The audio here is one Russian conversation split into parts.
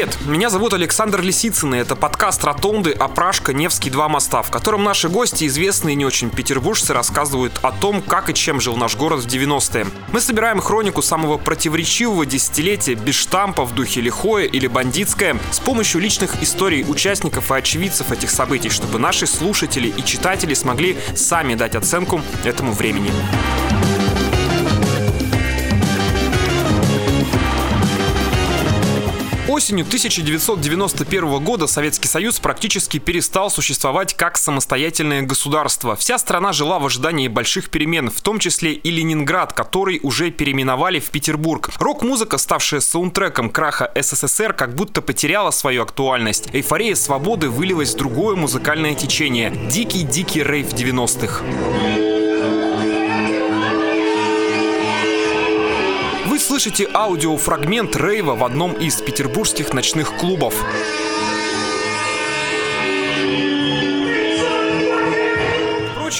Привет, меня зовут Александр Лисицын, и это подкаст «Ротонды. Опрашка. Невский. Два моста», в котором наши гости, известные и не очень петербуржцы, рассказывают о том, как и чем жил наш город в 90-е. Мы собираем хронику самого противоречивого десятилетия без штампа в духе лихое или бандитское с помощью личных историй участников и очевидцев этих событий, чтобы наши слушатели и читатели смогли сами дать оценку этому времени. Осенью 1991 года Советский Союз практически перестал существовать как самостоятельное государство. Вся страна жила в ожидании больших перемен, в том числе и Ленинград, который уже переименовали в Петербург. Рок-музыка, ставшая саундтреком краха СССР, как будто потеряла свою актуальность. Эйфория свободы вылилась в другое музыкальное течение – дикий-дикий рейв 90-х. Слышите аудиофрагмент рейва в одном из петербургских ночных клубов.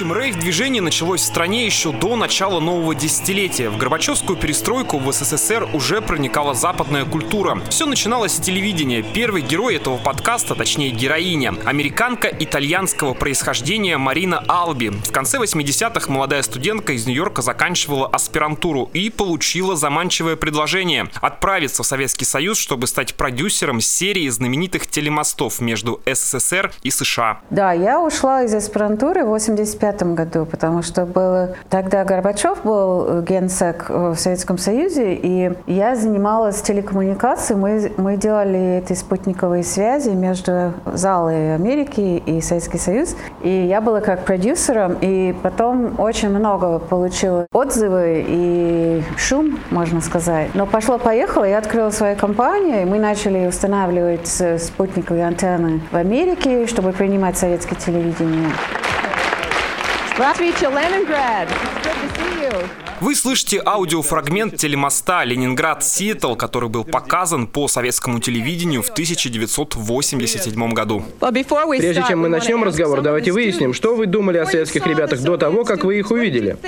Впрочем, рейв-движение началось в стране еще до начала нового десятилетия. В Горбачевскую перестройку в СССР уже проникала западная культура. Все начиналось с телевидения. Первый герой этого подкаста, точнее героиня, американка итальянского происхождения Марина Алби. В конце 80-х молодая студентка из Нью-Йорка заканчивала аспирантуру и получила заманчивое предложение отправиться в Советский Союз, чтобы стать продюсером серии знаменитых телемостов между СССР и США. Да, я ушла из аспирантуры в 85 1995 году, потому что было... Тогда Горбачев был генсек в Советском Союзе, и я занималась телекоммуникацией. Мы, мы делали эти спутниковые связи между залой Америки и Советский Союз. И я была как продюсером, и потом очень много получила отзывы и шум, можно сказать. Но пошло-поехало, я открыла свою компанию, и мы начали устанавливать спутниковые антенны в Америке, чтобы принимать советское телевидение. Welcome to Leningrad. It's good to see you. Вы слышите аудиофрагмент телемоста Ленинград-Сиэтл, который был показан по советскому телевидению в 1987 году. Прежде чем мы начнем разговор, давайте выясним, что вы думали о советских ребятах до того, как вы их увидели.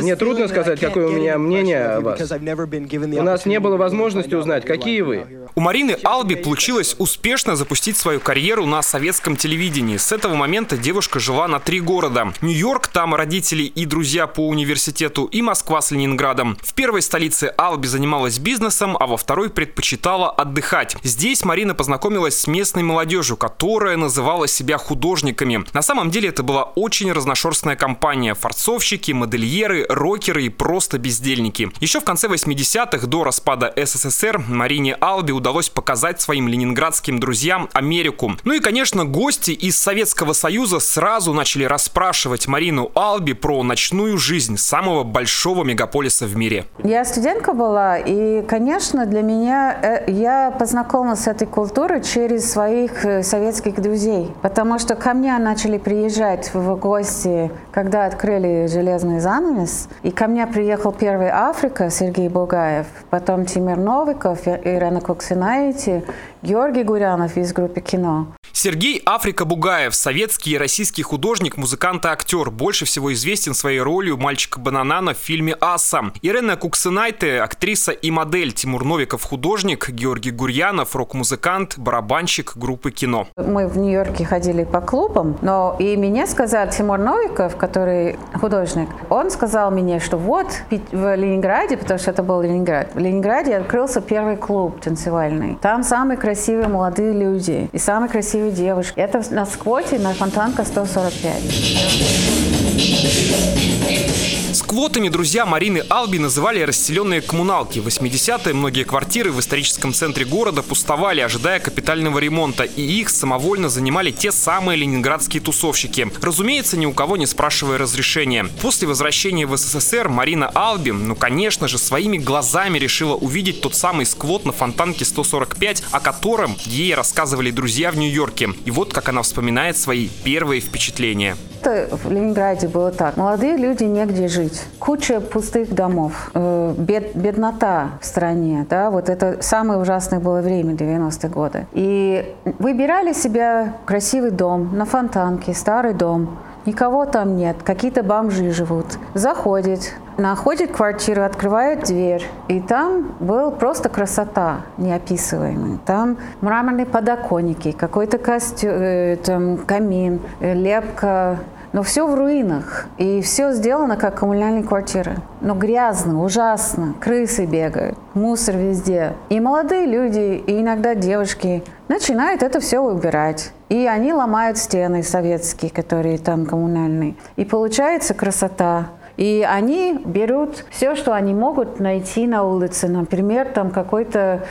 Мне трудно сказать, какое у меня мнение о вас. У нас не было возможности узнать, какие вы. У Марины Алби получилось успешно запустить свою карьеру на советском телевидении. С этого момента девушка жила на три города. Нью-Йорк, там родители и друзья по университету, и Москва с Ленинградом. В первой столице Алби занималась бизнесом, а во второй предпочитала отдыхать. Здесь Марина познакомилась с местной молодежью, которая называла себя художниками. На самом деле это была очень разношерстная компания. Форцовщики, модельеры, рокеры и просто бездельники. Еще в конце 80-х, до распада СССР, Марине Алби удалось показать своим ленинградским друзьям Америку. Ну и, конечно, гости из Советского Союза сразу начали расспрашивать Марину Алби про ночную жизнь самого большого большого мегаполиса в мире? Я студентка была, и, конечно, для меня э, я познакомилась с этой культурой через своих э, советских друзей, потому что ко мне начали приезжать в гости, когда открыли железный занавес, и ко мне приехал первый Африка Сергей Бугаев, потом Тимур Новиков, Ирена Куксенайте, Георгий Гурянов из группы «Кино». Сергей Африка Бугаев, советский и российский художник, музыкант и актер, больше всего известен своей ролью мальчика-бананана в фильме «Аса». Ирена Куксенайте, актриса и модель, Тимур Новиков, художник, Георгий Гурьянов, рок-музыкант, барабанщик группы «Кино». Мы в Нью-Йорке ходили по клубам, но и мне сказал Тимур Новиков, который художник, он сказал мне, что вот в Ленинграде, потому что это был Ленинград, в Ленинграде открылся первый клуб танцевальный. Там самые красивые молодые люди и самые красивые девушки. Это на сквоте на фонтанка 145. Сквотами друзья Марины Алби называли расселенные коммуналки. В 80-е многие квартиры в историческом центре города пустовали, ожидая капитального ремонта, и их самовольно занимали те самые ленинградские тусовщики. Разумеется, ни у кого не спрашивая разрешения. После возвращения в СССР Марина Алби, ну конечно же, своими глазами решила увидеть тот самый сквот на Фонтанке 145, о котором ей рассказывали друзья в Нью-Йорке. И вот как она вспоминает свои первые впечатления. В Ленинграде было так. Молодые люди негде жить. Куча пустых домов. Э, бед, беднота в стране. Да? Вот это самое ужасное было время, 90-е годы. И выбирали себе красивый дом на Фонтанке, старый дом Никого там нет, какие-то бомжи живут. Заходит, находит квартиру, открывает дверь, и там был просто красота неописываемая. Там мраморные подоконники, какой-то костюм, э, там, камин, э, лепка, но все в руинах. И все сделано как коммунальные квартиры. Но грязно, ужасно. Крысы бегают, мусор везде. И молодые люди, и иногда девушки начинают это все убирать. И они ломают стены советские, которые там коммунальные. И получается красота. И они берут все, что они могут найти на улице. Например, там какой-то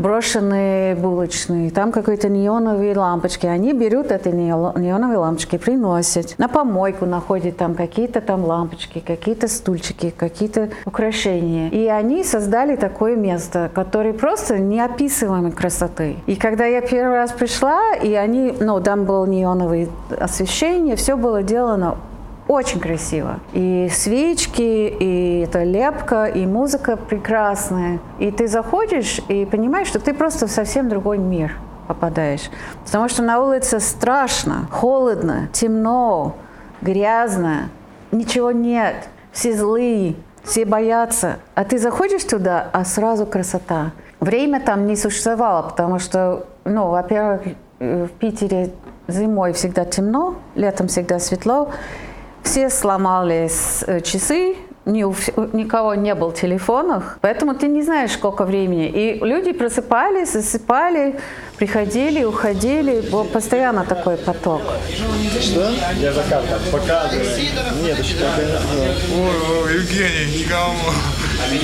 брошенные булочные, там какие-то неоновые лампочки. Они берут эти неоновые лампочки, приносят. На помойку находят там какие-то там лампочки, какие-то стульчики, какие-то украшения. И они создали такое место, которое просто неописываемой красоты. И когда я первый раз пришла, и они, ну, там было неоновое освещение, все было сделано очень красиво. И свечки, и эта лепка, и музыка прекрасная. И ты заходишь и понимаешь, что ты просто в совсем другой мир попадаешь. Потому что на улице страшно, холодно, темно, грязно, ничего нет, все злые, все боятся. А ты заходишь туда, а сразу красота. Время там не существовало, потому что, ну, во-первых, в Питере зимой всегда темно, летом всегда светло. Все сломались э, часы, ни у, никого не было телефонов, поэтому ты не знаешь, сколько времени. И люди просыпались, засыпали, приходили, уходили. Был постоянно такой поток. Что? Я закат показываю. Нет, еще Ой, Евгений, никому.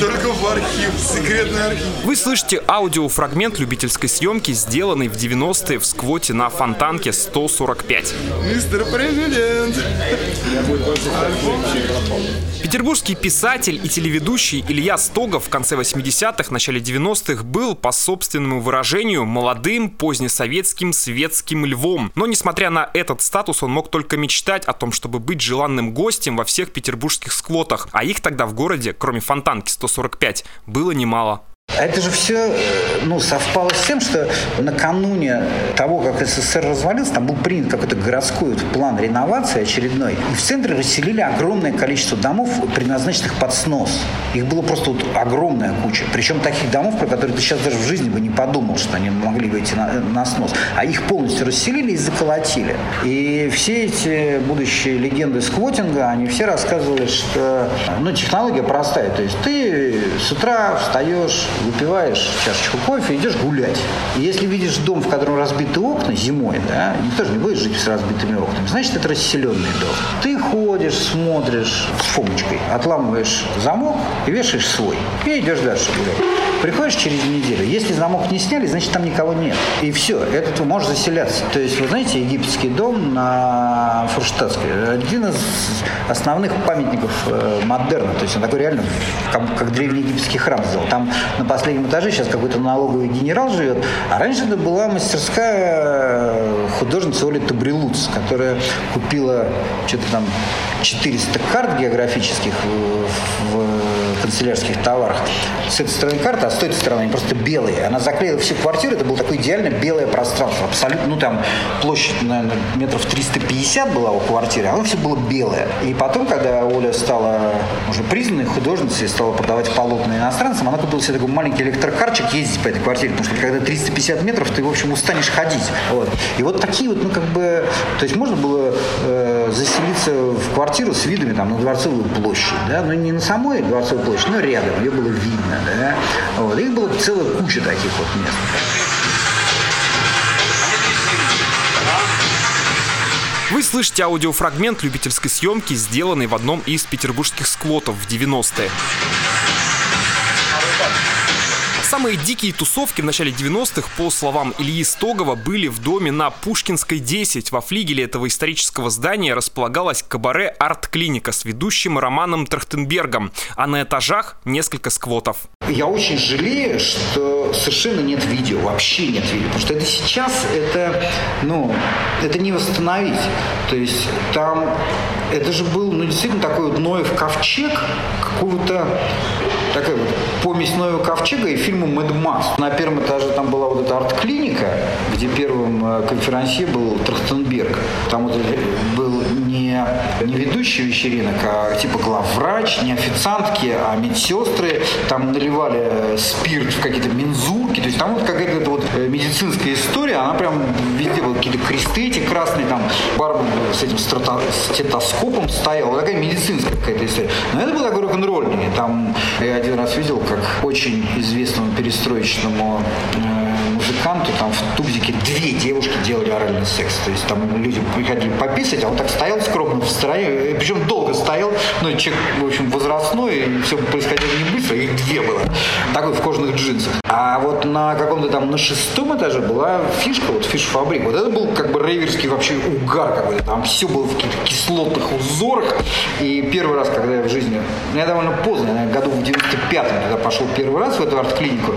Только в архив, секретный архив. Вы слышите аудиофрагмент любительской съемки, сделанный в 90-е в сквоте на Фонтанке 145. Мистер Президент. Петербургский писатель и телеведущий Илья Стогов в конце 80-х, начале 90-х был, по собственному выражению, молодым, позднесоветским светским львом. Но, несмотря на этот статус, он мог только мечтать о том, чтобы быть желанным гостем во всех петербургских сквотах, а их тогда в городе, кроме Фонтанки 145, было немало. А это же все э, ну, совпало с тем, что накануне того, как СССР развалился, там был принят какой-то городской план реновации очередной. И в центре расселили огромное количество домов, предназначенных под снос. Их было просто вот огромная куча. Причем таких домов, про которые ты сейчас даже в жизни бы не подумал, что они могли выйти на, на снос. А их полностью расселили и заколотили. И все эти будущие легенды сквотинга, они все рассказывали, что ну, технология простая. То есть ты с утра встаешь, выпиваешь чашечку кофе, идешь гулять. И если видишь дом, в котором разбиты окна зимой, да, никто же не будет жить с разбитыми окнами, значит, это расселенный дом. Ты ходишь, смотришь с фомочкой, отламываешь замок и вешаешь свой. И идешь дальше гулять. Приходишь через неделю, если замок не сняли, значит, там никого нет. И все, этот можешь заселяться. То есть, вы знаете, египетский дом на Фурштадтской, один из основных памятников э, модерна. То есть, он такой реально, как, как древний египетский храм сделал. Там на последнем этаже сейчас какой-то налоговый генерал живет, а раньше это была мастерская художница Оля Табрилуц, которая купила что-то там 400 карт географических в, в канцелярских товарах. С этой стороны карта, а с той стороны они просто белые. Она заклеила все квартиры, это было такое идеально белое пространство. Абсолютно, ну там площадь, наверное, метров 350 была у квартиры, а оно все было белое. И потом, когда Оля стала уже признанной художницей, стала продавать полотна иностранцам, она купила себе такой маленький электрокарчик ездить по этой квартире, потому что когда 350 метров, ты, в общем, устанешь ходить. Вот. И вот такие вот, ну, как бы, то есть можно было э, заселиться в квартиру с видами там на Дворцовую площадь, да, но не на самой Дворцовой площади, но рядом, ее было видно, да. Вот. Их было целая куча таких вот мест. Вы слышите аудиофрагмент любительской съемки, сделанный в одном из петербургских сквотов в 90-е. Самые дикие тусовки в начале 90-х, по словам Ильи Стогова, были в доме на Пушкинской 10. Во флигеле этого исторического здания располагалась кабаре «Арт-клиника» с ведущим Романом Трахтенбергом, а на этажах несколько сквотов. Я очень жалею, что совершенно нет видео, вообще нет видео, потому что это сейчас, это, ну, это не восстановить. То есть там, это же был, ну, действительно такой вот Ноев ковчег какого-то такая вот помесь Ноева ковчега и фильма «Мэд Макс». На первом этаже там была вот эта арт-клиника, где первым э, конферансье был Трахтенберг. Там вот был не, не ведущие вечеринок, а типа главврач, не официантки, а медсестры. Там наливали спирт в какие-то мензурки. То есть там вот какая-то вот э, медицинская история, она прям везде были какие-то кресты эти красные, там бар с этим стетоскопом стоял. Вот такая медицинская какая-то история. Но это был такой рок-н-ролльный. Там я один раз видел, как очень известному перестроечному э, музыканту там в тубзике две девушки делали оральный секс. То есть там люди приходили пописать, а он так стоял скромно в стороне, причем долго стоял, но человек, в общем, возрастной, и все происходило не быстро, их две было. Такой в кожаных джинсах. А вот на каком-то там на шестом этаже была фишка, вот фиш-фабрик. Вот это был как бы рейверский вообще угар какой-то. Там все было в каких-то кислотных узорах. И первый раз, когда я в жизни, ну, я довольно поздно, я, году в 95-м, когда пошел первый раз в эту арт-клинику,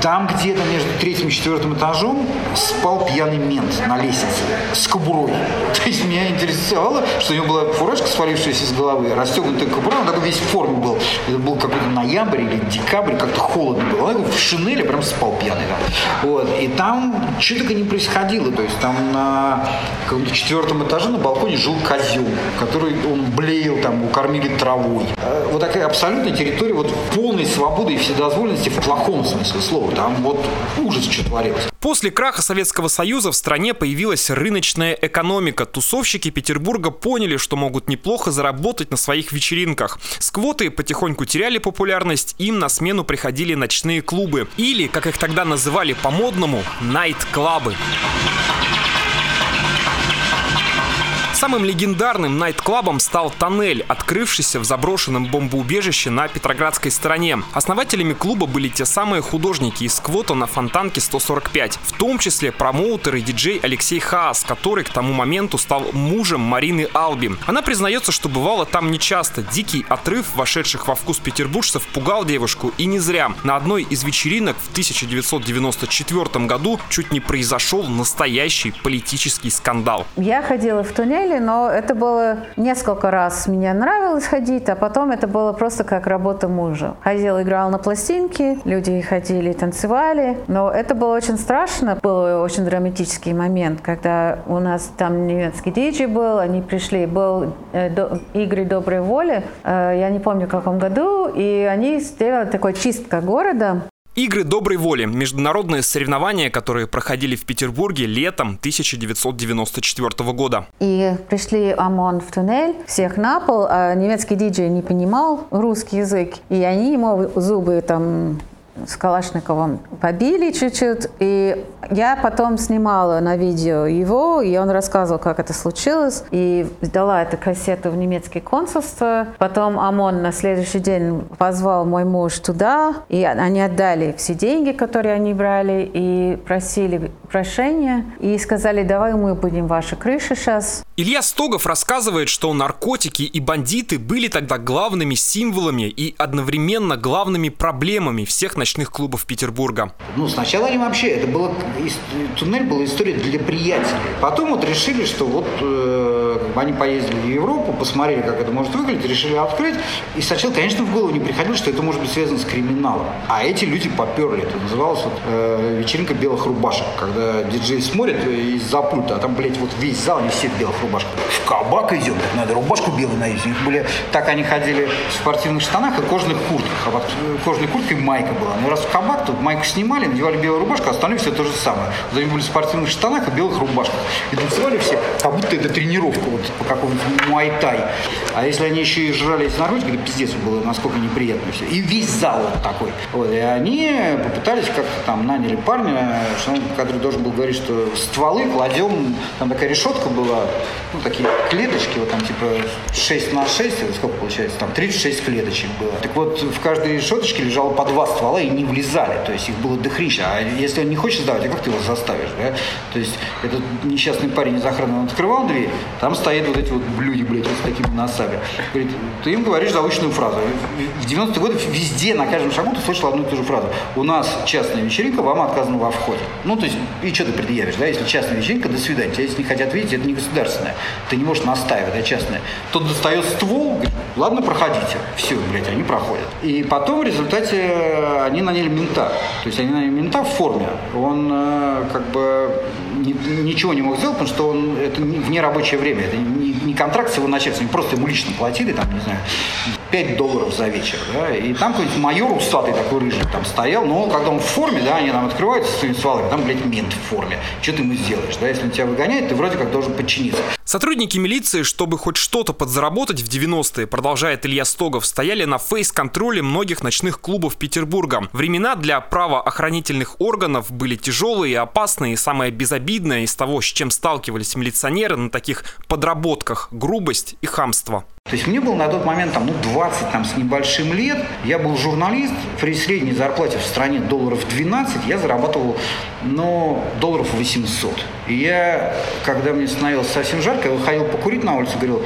там где-то между третьим и четвертым этажом спал пьяный мент на лестнице с кобурой. То есть меня интересовало, что у него была фуражка, свалившаяся с головы, расстегнутая кобура, он такой весь в форме был. Это был какой-то ноябрь или декабрь, как-то холодно было. Он в шинели прям спал пьяный. Вот. И там что то не происходило. То есть там на каком-то четвертом этаже на балконе жил козел, который он блеял, там, его кормили травой. Э, вот такая абсолютная территория вот полной свободы и вседозволенности в плохом смысле слова. Там вот ужас что творилось. После краха Советского Союза в стране появилась рыночная экономика. Тусовщики Петербурга поняли, что могут неплохо заработать на своих вечеринках. Сквоты потихоньку теряли популярность, им на смену приходили ночные клубы. Или, как их тогда называли по-модному, найт-клабы. Самым легендарным найт-клабом стал «Тоннель», открывшийся в заброшенном бомбоубежище на Петроградской стороне. Основателями клуба были те самые художники из квота на Фонтанке 145, в том числе промоутер и диджей Алексей Хаас, который к тому моменту стал мужем Марины Алби. Она признается, что бывало там нечасто. Дикий отрыв вошедших во вкус петербуржцев пугал девушку, и не зря. На одной из вечеринок в 1994 году чуть не произошел настоящий политический скандал. Я ходила в туннель ходили, но это было несколько раз мне нравилось ходить, а потом это было просто как работа мужа. Ходил, играл на пластинке, люди ходили, танцевали, но это было очень страшно, был очень драматический момент, когда у нас там немецкий диджей был, они пришли, был э, до, игры доброй воли, э, я не помню в каком году, и они сделали такой чистка города, Игры доброй воли – международные соревнования, которые проходили в Петербурге летом 1994 года. И пришли ОМОН в туннель, всех на пол, а немецкий диджей не понимал русский язык, и они ему зубы там с Калашниковым побили чуть-чуть, и я потом снимала на видео его, и он рассказывал, как это случилось, и сдала эту кассету в немецкое консульство. Потом ОМОН на следующий день позвал мой муж туда, и они отдали все деньги, которые они брали, и просили прощения, и сказали, давай мы будем ваши крыши сейчас. Илья Стогов рассказывает, что наркотики и бандиты были тогда главными символами и одновременно главными проблемами всех ночных клубов Петербурга? Ну, сначала они вообще, это было, туннель была история для приятелей. Потом вот решили, что вот э, они поездили в Европу, посмотрели, как это может выглядеть, решили открыть. И сначала, конечно, в голову не приходило, что это может быть связано с криминалом. А эти люди поперли. Это называлось вот, э, вечеринка белых рубашек, когда диджей смотрит из-за пульта, а там, блядь, вот весь зал, они все в белых рубашках. В кабак идем, так надо рубашку белую надеть. У них были, так они ходили в спортивных штанах и кожаных куртках. А под кожаной курткой майка была. Ну, раз в кабак, тут майку снимали, надевали белую рубашку, а остальные все то же самое. Вот они были в спортивных штанах и белых рубашках. И танцевали все, как будто это тренировка вот по какому-нибудь муайтай. А если они еще и жрали эти наркотики, это пиздец было, насколько неприятно все. И весь зал вот такой. Вот. И они попытались как-то там, наняли парня, который должен был говорить, что стволы кладем, там такая решетка была, ну, такие клеточки, вот там типа 6 на 6, это сколько получается, там 36 клеточек было. Так вот, в каждой решеточке лежало по два ствола, и не влезали, то есть их было дохрища. А если он не хочет сдавать, а как ты его заставишь, да? То есть этот несчастный парень из охраны, он открывал дверь, там стоят вот эти вот люди, блядь, вот с такими носами. Говорит, ты им говоришь заученную фразу. В 90-е годы везде, на каждом шагу ты слышал одну и ту же фразу. У нас частная вечеринка, вам отказано во входе. Ну, то есть, и что ты предъявишь, да? Если частная вечеринка, до свидания. Тебя если не хотят видеть, это не государственная. Ты не можешь настаивать, а частная. Тот достает ствол, говорит, ладно, проходите. Все, блядь, они проходят. И потом в результате они наняли мента. То есть они наняли мента в форме. Он э, как бы ни, ничего не мог сделать, потому что он, это вне рабочее время, это не, не контракт с его начальством, просто ему лично платили, там, не знаю, 5 долларов за вечер, да, и там какой-нибудь майор усатый такой рыжий там стоял, но когда он в форме, да, они там открываются своими стволами, там, блядь, мент в форме. Что ты ему сделаешь, да, если он тебя выгоняет, ты вроде как должен подчиниться. Сотрудники милиции, чтобы хоть что-то подзаработать в 90-е, продолжает Илья Стогов, стояли на фейс-контроле многих ночных клубов Петербурга. Времена для правоохранительных органов были тяжелые и опасные, и самое безобидное из того, с чем сталкивались милиционеры на таких подработках – грубость и хамство. То есть мне было на тот момент там, ну, 20 там, с небольшим лет. Я был журналист. При средней зарплате в стране долларов 12 я зарабатывал ну, долларов 800. И я, когда мне становилось совсем жарко, я выходил покурить на улицу, говорил,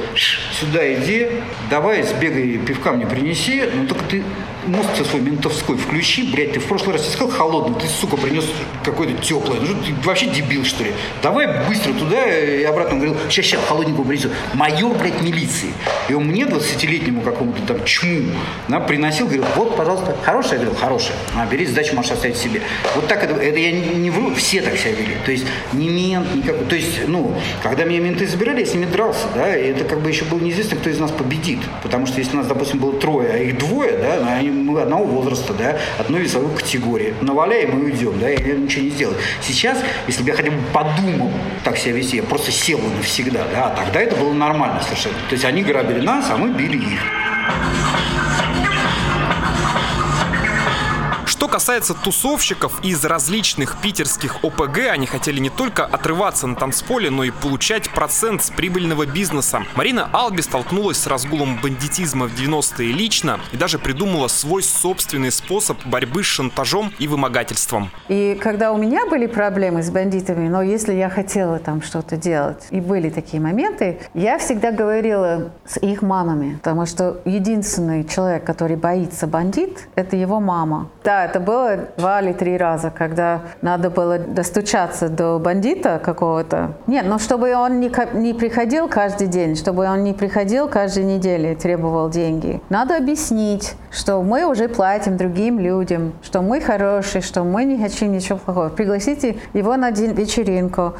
сюда иди, давай сбегай, пивка мне принеси, ну только ты мозг свой ментовской включи, блядь, ты в прошлый раз сказал холодный, ты, сука, принес какое-то теплое. Ну, ты вообще дебил, что ли? Давай быстро туда и обратно. Он говорил, сейчас, сейчас, холодненького принесу. Майор, блядь, милиции. И он мне, 20-летнему какому-то там чму, на, приносил, говорил, вот, пожалуйста, хорошая? Я говорил, хорошая. А, бери сдачу, можешь оставить себе. Вот так это, это я не, не вру, все так себя вели. То есть не мент, никакой. То есть, ну, когда меня менты забирали, я с ними дрался, да, и это как бы еще было неизвестно, кто из нас победит. Потому что если нас, допустим, было трое, а их двое, да, они мы одного возраста, да, одной весовой категории. Наваляем и уйдем, да, и ничего не сделаем. Сейчас, если бы я хотя бы подумал так себя вести, я просто сел навсегда, да, а тогда это было нормально совершенно. То есть они грабили нас, а мы били их. Что касается тусовщиков из различных питерских ОПГ, они хотели не только отрываться на танцполе, но и получать процент с прибыльного бизнеса. Марина Алби столкнулась с разгулом бандитизма в 90-е лично и даже придумала свой собственный способ борьбы с шантажом и вымогательством. И когда у меня были проблемы с бандитами, но если я хотела там что-то делать, и были такие моменты, я всегда говорила с их мамами, потому что единственный человек, который боится бандит, это его мама. Да, это было два или три раза, когда надо было достучаться до бандита какого-то. Нет, но чтобы он не, не приходил каждый день, чтобы он не приходил каждой неделе и требовал деньги. Надо объяснить, что мы уже платим другим людям, что мы хорошие, что мы не хотим ничего плохого. Пригласите его на вечеринку.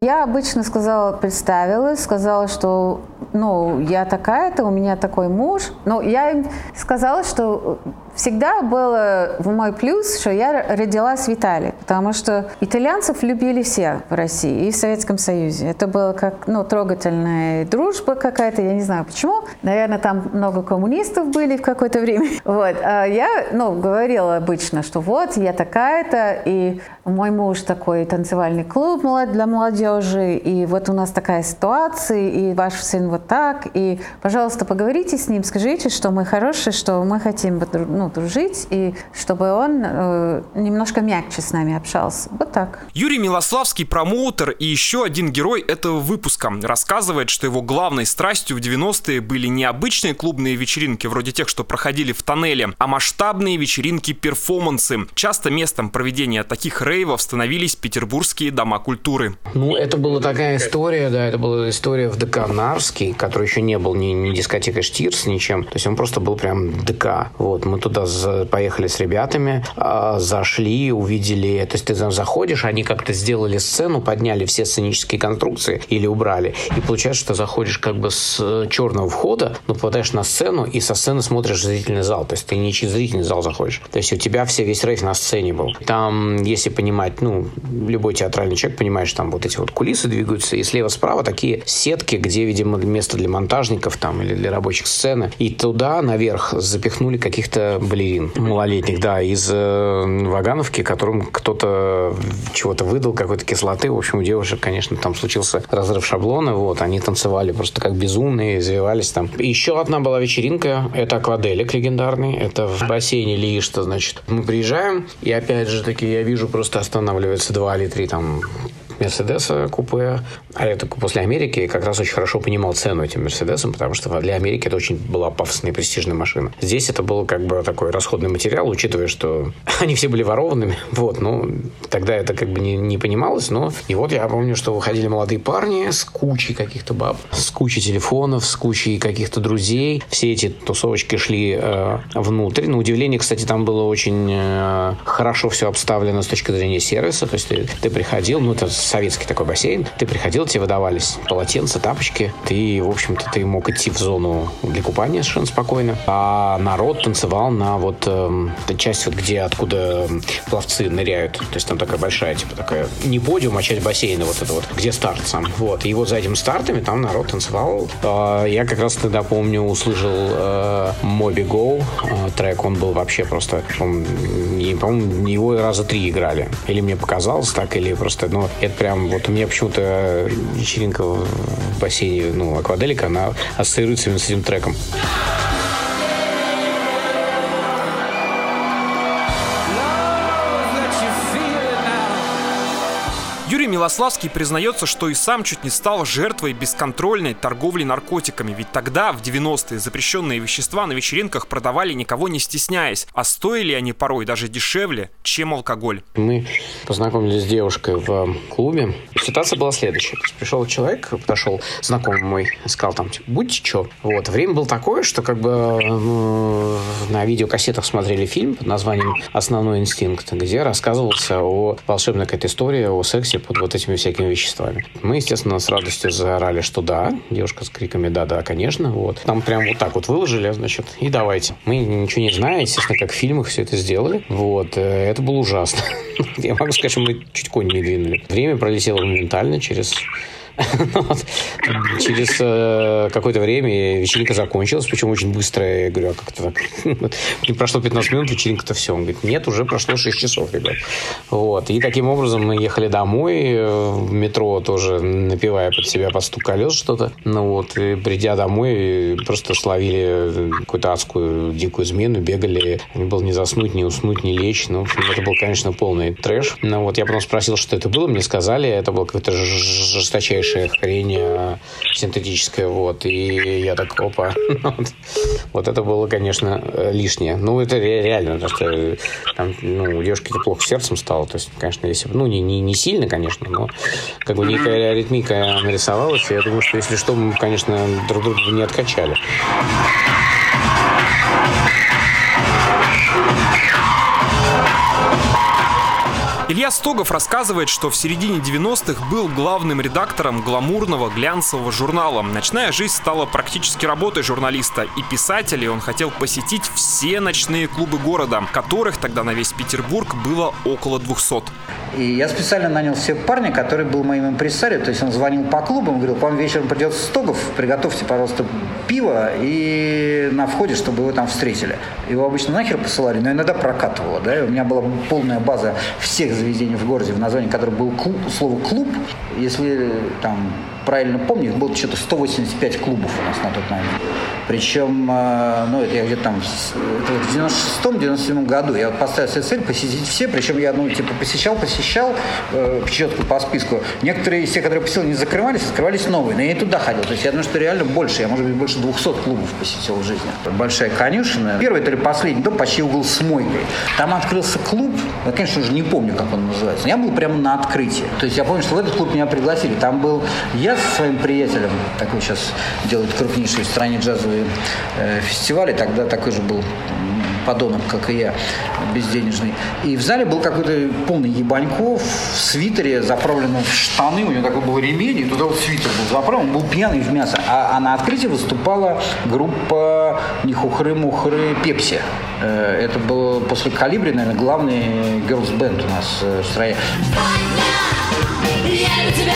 Я обычно сказала, представилась, сказала, что ну, я такая-то, у меня такой муж. Но я им сказала, что всегда было в мой плюс, что я родилась в Италии, потому что итальянцев любили все в России и в Советском Союзе. Это было как, ну, трогательная дружба какая-то, я не знаю почему. Наверное, там много коммунистов были в какое-то время. Вот. А я, ну, говорила обычно, что вот, я такая-то, и мой муж такой танцевальный клуб для молодежи, и вот у нас такая ситуация, и ваш сын вот так, и, пожалуйста, поговорите с ним, скажите, что мы хорошие, что мы хотим, ну, дружить, и чтобы он э, немножко мягче с нами общался. Вот так. Юрий Милославский, промоутер и еще один герой этого выпуска, рассказывает, что его главной страстью в 90-е были не обычные клубные вечеринки, вроде тех, что проходили в тоннеле, а масштабные вечеринки-перформансы. Часто местом проведения таких рейвов становились петербургские дома культуры. Ну, это была такая история, да, это была история в ДК Нарвский, который еще не был ни, ни дискотекой Штирс, ничем. То есть он просто был прям ДК. Вот, мы туда поехали с ребятами, а, зашли, увидели, то есть ты там заходишь, они как-то сделали сцену, подняли все сценические конструкции или убрали, и получается, что заходишь как бы с черного входа, но попадаешь на сцену, и со сцены смотришь зрительный зал, то есть ты не через зрительный зал заходишь, то есть у тебя все, весь рейв на сцене был. Там, если понимать, ну, любой театральный человек понимает, что там вот эти вот кулисы двигаются, и слева-справа такие сетки, где, видимо, место для монтажников там или для рабочих сцены, и туда наверх запихнули каких-то балерин малолетних, да, из э, Вагановки, которым кто-то чего-то выдал, какой-то кислоты. В общем, у девушек, конечно, там случился разрыв шаблона, вот, они танцевали просто как безумные, извивались там. Еще одна была вечеринка, это акваделик легендарный, это в бассейне Ли, что значит. Мы приезжаем, и опять же таки я вижу, просто останавливается два или три там Мерседеса купе. А только после Америки как раз очень хорошо понимал цену этим Мерседесам, потому что для Америки это очень была пафосная и престижная машина. Здесь это был как бы такой расходный материал, учитывая, что они все были ворованными. Вот, ну, тогда это как бы не, не понималось, но и вот я помню, что выходили молодые парни с кучей каких-то баб, с кучей телефонов, с кучей каких-то друзей. Все эти тусовочки шли э, внутрь. На удивление, кстати, там было очень э, хорошо все обставлено с точки зрения сервиса. То есть ты, ты приходил, ну, это советский такой бассейн. Ты приходил, тебе выдавались полотенца, тапочки. Ты, в общем-то, ты мог идти в зону для купания совершенно спокойно. А народ танцевал на вот э, часть, вот где, откуда пловцы ныряют. То есть там такая большая, типа такая, не подиум, а часть бассейна вот это вот, где старт сам. Вот. И вот за этими стартами там народ танцевал. Э, я как раз тогда помню, услышал э, Moby Go э, трек. Он был вообще просто, по-моему, его раза три играли. Или мне показалось так, или просто, ну, это прям, вот у меня почему-то вечеринка в бассейне, ну, Акваделика, она ассоциируется именно с этим треком. Юрий Милославский признается, что и сам чуть не стал жертвой бесконтрольной торговли наркотиками, ведь тогда, в 90-е, запрещенные вещества на вечеринках продавали никого не стесняясь, а стоили они порой даже дешевле, чем алкоголь. Мы познакомились с девушкой в клубе. Ситуация была следующая. Пришел человек, подошел знакомый мой, сказал там, типа, будьте чё. Вот. Время было такое, что как бы ну, на видеокассетах смотрели фильм под названием «Основной инстинкт», где рассказывался о волшебной какой-то истории, о сексе под вот этими всякими веществами. Мы, естественно, с радостью заорали, что да. Девушка с криками «да-да, конечно». Вот. Там прям вот так вот выложили, значит, и давайте. Мы ничего не знаем, естественно, как в фильмах все это сделали. Вот. Э, это было ужасно. Я могу сказать, что мы чуть конь не двинули. Время пролетело моментально через Через э, какое-то время вечеринка закончилась, причем очень быстро. Я говорю, а как это так? Не прошло 15 минут, вечеринка-то все. Он говорит, нет, уже прошло 6 часов, ребят. Вот. И таким образом мы ехали домой, э, в метро тоже напивая под себя по стук колес что-то. Ну вот, и придя домой, просто словили какую-то адскую дикую измену, бегали. Не было не заснуть, не уснуть, не лечь. Ну, в общем, это был, конечно, полный трэш. Ну вот, я потом спросил, что это было. Мне сказали, это был какой-то жесточайший полнейшая хрень э, синтетическая, вот, и я так, опа, вот, вот это было, конечно, э, лишнее. Ну, это реально, потому что там, ну, у девушки-то плохо сердцем стало, то есть, конечно, если ну, не, не, не сильно, конечно, но как бы некая аритмика нарисовалась, и я думаю, что если что, мы, конечно, друг друга не откачали. Илья Стогов рассказывает, что в середине 90-х был главным редактором гламурного глянцевого журнала. Ночная жизнь стала практически работой журналиста и писателя, и он хотел посетить все ночные клубы города, которых тогда на весь Петербург было около 200. И я специально нанял себе парня, который был моим импресарио, то есть он звонил по клубам, говорил, к вам вечером придет Стогов, приготовьте, пожалуйста, пиво и на входе, чтобы его там встретили. Его обычно нахер посылали, но иногда прокатывало, да, и у меня была полная база всех заведений в городе, в названии которого был клуб, слово «клуб». Если там правильно помню, их было что-то 185 клубов у нас на тот момент. Причем, э, ну, это я где-то там в 96-97 году я поставил себе цель посетить все, причем я, ну, типа, посещал, посещал э, четко по списку. Некоторые из тех, которые посетил, не закрывались, открывались новые, но я и туда ходил. То есть я думаю, что реально больше, я, может быть, больше 200 клубов посетил в жизни. Большая конюшина. Первый, то ли последний дом, почти угол с мойкой. Там открылся клуб, я, конечно же, не помню, как он называется. Я был прямо на открытии. То есть я помню, что в этот клуб меня пригласили. Там был я со своим приятелем, такой сейчас делает крупнейший в стране джазовые э, фестивали, тогда такой же был подонок, как и я, безденежный. И в зале был какой-то полный ебаньков в свитере, заправленном в штаны, у него такой был ремень, и туда вот свитер был заправлен, он был пьяный в мясо. А, а на открытии выступала группа Нихухры-Мухры Пепси. Э, это был после Калибри, наверное, главный girls band у нас э, в стране. Я тебя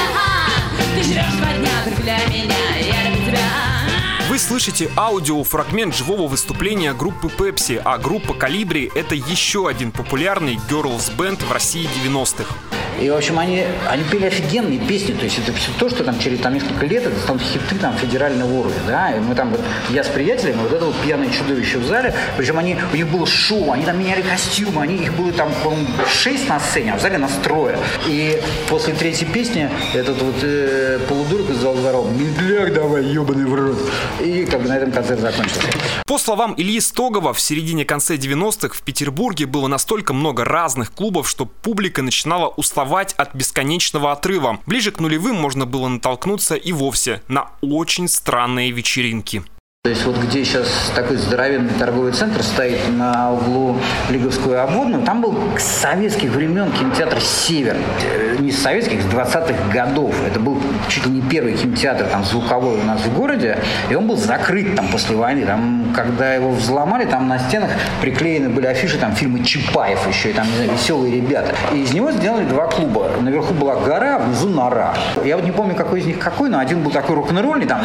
вы слышите аудиофрагмент живого выступления группы Pepsi, а группа Калибри — это еще один популярный girls band в России 90-х. И, в общем, они, они пели офигенные песни. То есть это все то, что там через там, несколько лет, это там хиты там, федерального уровня. Да? И мы там, вот, я с приятелями, вот это вот пьяное чудовище в зале. Причем они, у них было шоу, они там меняли костюмы, они, их было там, по-моему, шесть на сцене, а в зале нас трое. И после третьей песни этот вот э, полудурок из зала медляк давай, ебаный в рот. И как бы на этом концерт закончился. По словам Ильи Стогова, в середине-конце 90-х в Петербурге было настолько много разных клубов, что публика начинала уставать уставать от бесконечного отрыва. Ближе к нулевым можно было натолкнуться и вовсе на очень странные вечеринки. То есть вот где сейчас такой здоровенный торговый центр стоит на углу Лиговскую Обводную, там был с советских времен кинотеатр «Север». Э, не с советских, с 20-х годов. Это был чуть ли не первый кинотеатр там звуковой у нас в городе, и он был закрыт там после войны. Там, когда его взломали, там на стенах приклеены были афиши, там фильмы Чапаев еще, и там, не знаю, веселые ребята. И из него сделали два клуба. Наверху была гора, а внизу нора. Я вот не помню, какой из них какой, но один был такой рок-н-ролльный, там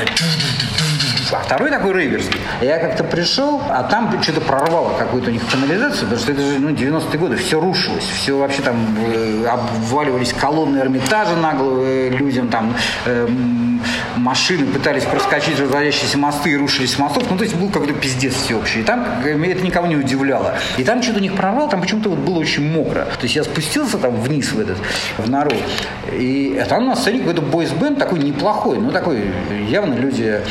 а второй такой рейверский. Я как-то пришел, а там что-то прорвало какую-то у них канализацию, потому что это же ну, 90-е годы, все рушилось, все вообще там э, обваливались колонны Эрмитажа нагло э, людям, там э, машины пытались проскочить разводящиеся мосты и рушились мостов. Ну, то есть был какой-то пиздец всеобщий. И там э, это никого не удивляло. И там что-то у них прорвало, там почему-то вот было очень мокро. То есть я спустился там вниз в этот, в народ. И а там на сцене какой-то бойсбенд такой неплохой, ну такой явно люди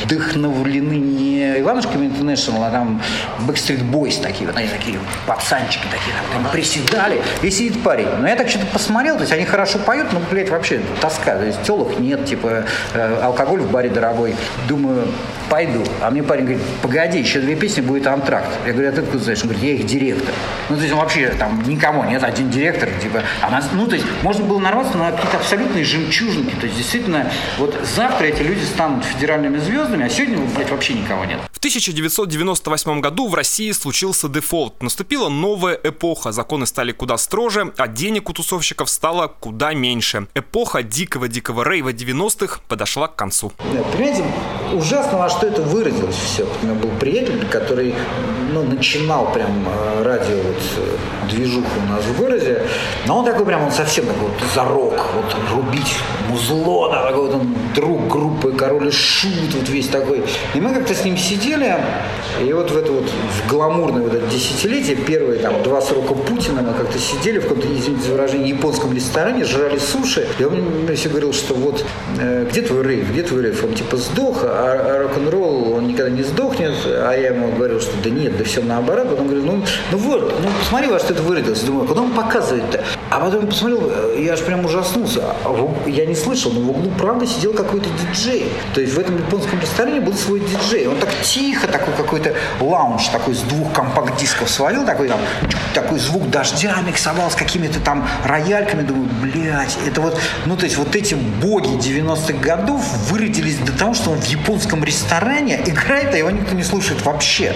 вдохновлены не Иванушками International, а там Backstreet Boys такие, вот они такие пацанчики такие, там, там приседали, и сидит парень. Но я так что-то посмотрел, то есть они хорошо поют, но, блядь, вообще тоска, то есть телок нет, типа э, алкоголь в баре дорогой. Думаю, пойду. А мне парень говорит, погоди, еще две песни будет антракт. Я говорю, а ты откуда знаешь? Он говорит, я их директор. Ну, то есть вообще там никому нет, один директор, типа, а нас, ну, то есть можно было нарваться на какие-то абсолютные жемчужинки. То есть действительно, вот завтра эти люди станут федеральными звездами, а сегодня, блядь, вообще никого нет. В 1998 году в России случился дефолт. Наступила новая эпоха, законы стали куда строже, а денег у тусовщиков стало куда меньше. Эпоха дикого-дикого рейва 90-х подошла к концу. Понимаете, ужасно во что это выразилось все. У меня был приятель, который ну, начинал прям э, радио вот, э, движуху у нас в городе, но он такой прям, он совсем такой вот за рок, вот рубить музло, да, такой вот он друг группы Король и Шут, вот весь такой. И мы как-то с ним сидели, и вот в это вот в гламурное вот это десятилетие, первые там два срока Путина, мы как-то сидели в каком-то, извините за выражение, японском ресторане, жрали суши, и он мне все говорил, что вот э, где твой рейв, где твой рейв? Он типа сдох, а, а рок-н-ролл, он никогда не сдохнет, а я ему говорил, что да нет, да все наоборот. Потом говорю, ну, ну вот, ну посмотри, во что это выродилось. Думаю, куда он показывает-то? А потом посмотрел, я аж прям ужаснулся. А я не слышал, но в углу правда сидел какой-то диджей. То есть в этом японском ресторане был свой диджей. Он так тихо, такой какой-то лаунж такой с двух компакт-дисков свалил, такой там, такой звук дождя миксовал с какими-то там рояльками. Думаю, блядь, это вот, ну то есть вот эти боги 90-х годов выродились до того, что он в японском ресторане играет, а его никто не слушает вообще.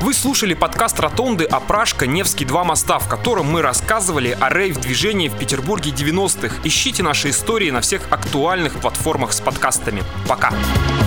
Вы слушали подкаст «Ротонды» о Пражка Невский 2 моста, в котором мы рассказывали о рейв-движении в Петербурге 90-х. Ищите наши истории на всех актуальных платформах с подкастами. Пока! Пока!